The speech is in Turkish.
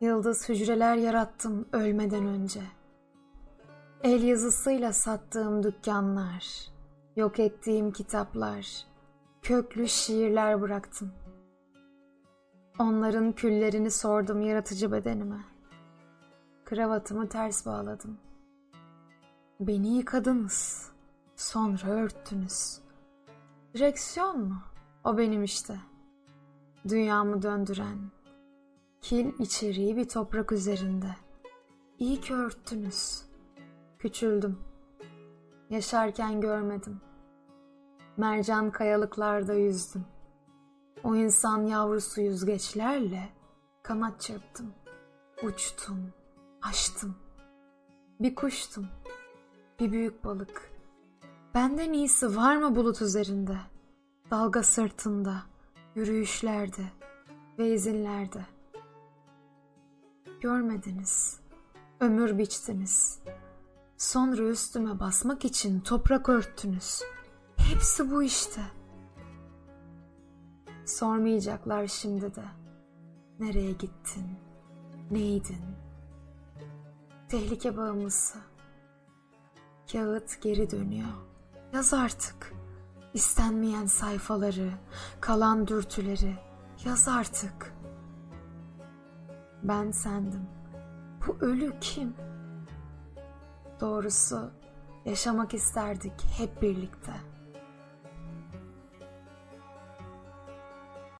Yıldız hücreler yarattım ölmeden önce. El yazısıyla sattığım dükkanlar, yok ettiğim kitaplar, köklü şiirler bıraktım. Onların küllerini sordum yaratıcı bedenime. Kravatımı ters bağladım. Beni yıkadınız, sonra örttünüz. Direksiyon mu? O benim işte. Dünyamı döndüren, kil içeriği bir toprak üzerinde. İyi ki örttünüz. Küçüldüm. Yaşarken görmedim. Mercan kayalıklarda yüzdüm. O insan yavrusu yüzgeçlerle kanat çırptım. Uçtum, açtım. Bir kuştum, bir büyük balık. Benden iyisi var mı bulut üzerinde? Dalga sırtında, yürüyüşlerde ve izinlerde. Görmediniz, ömür biçtiniz. Sonra üstüme basmak için toprak örttünüz. Hepsi bu işte. Sormayacaklar şimdi de. Nereye gittin? Neydin? Tehlike bağımlısı. Kağıt geri dönüyor. Yaz artık. İstenmeyen sayfaları, kalan dürtüleri. Yaz artık. Ben sendim. Bu ölü kim? Doğrusu yaşamak isterdik hep birlikte.''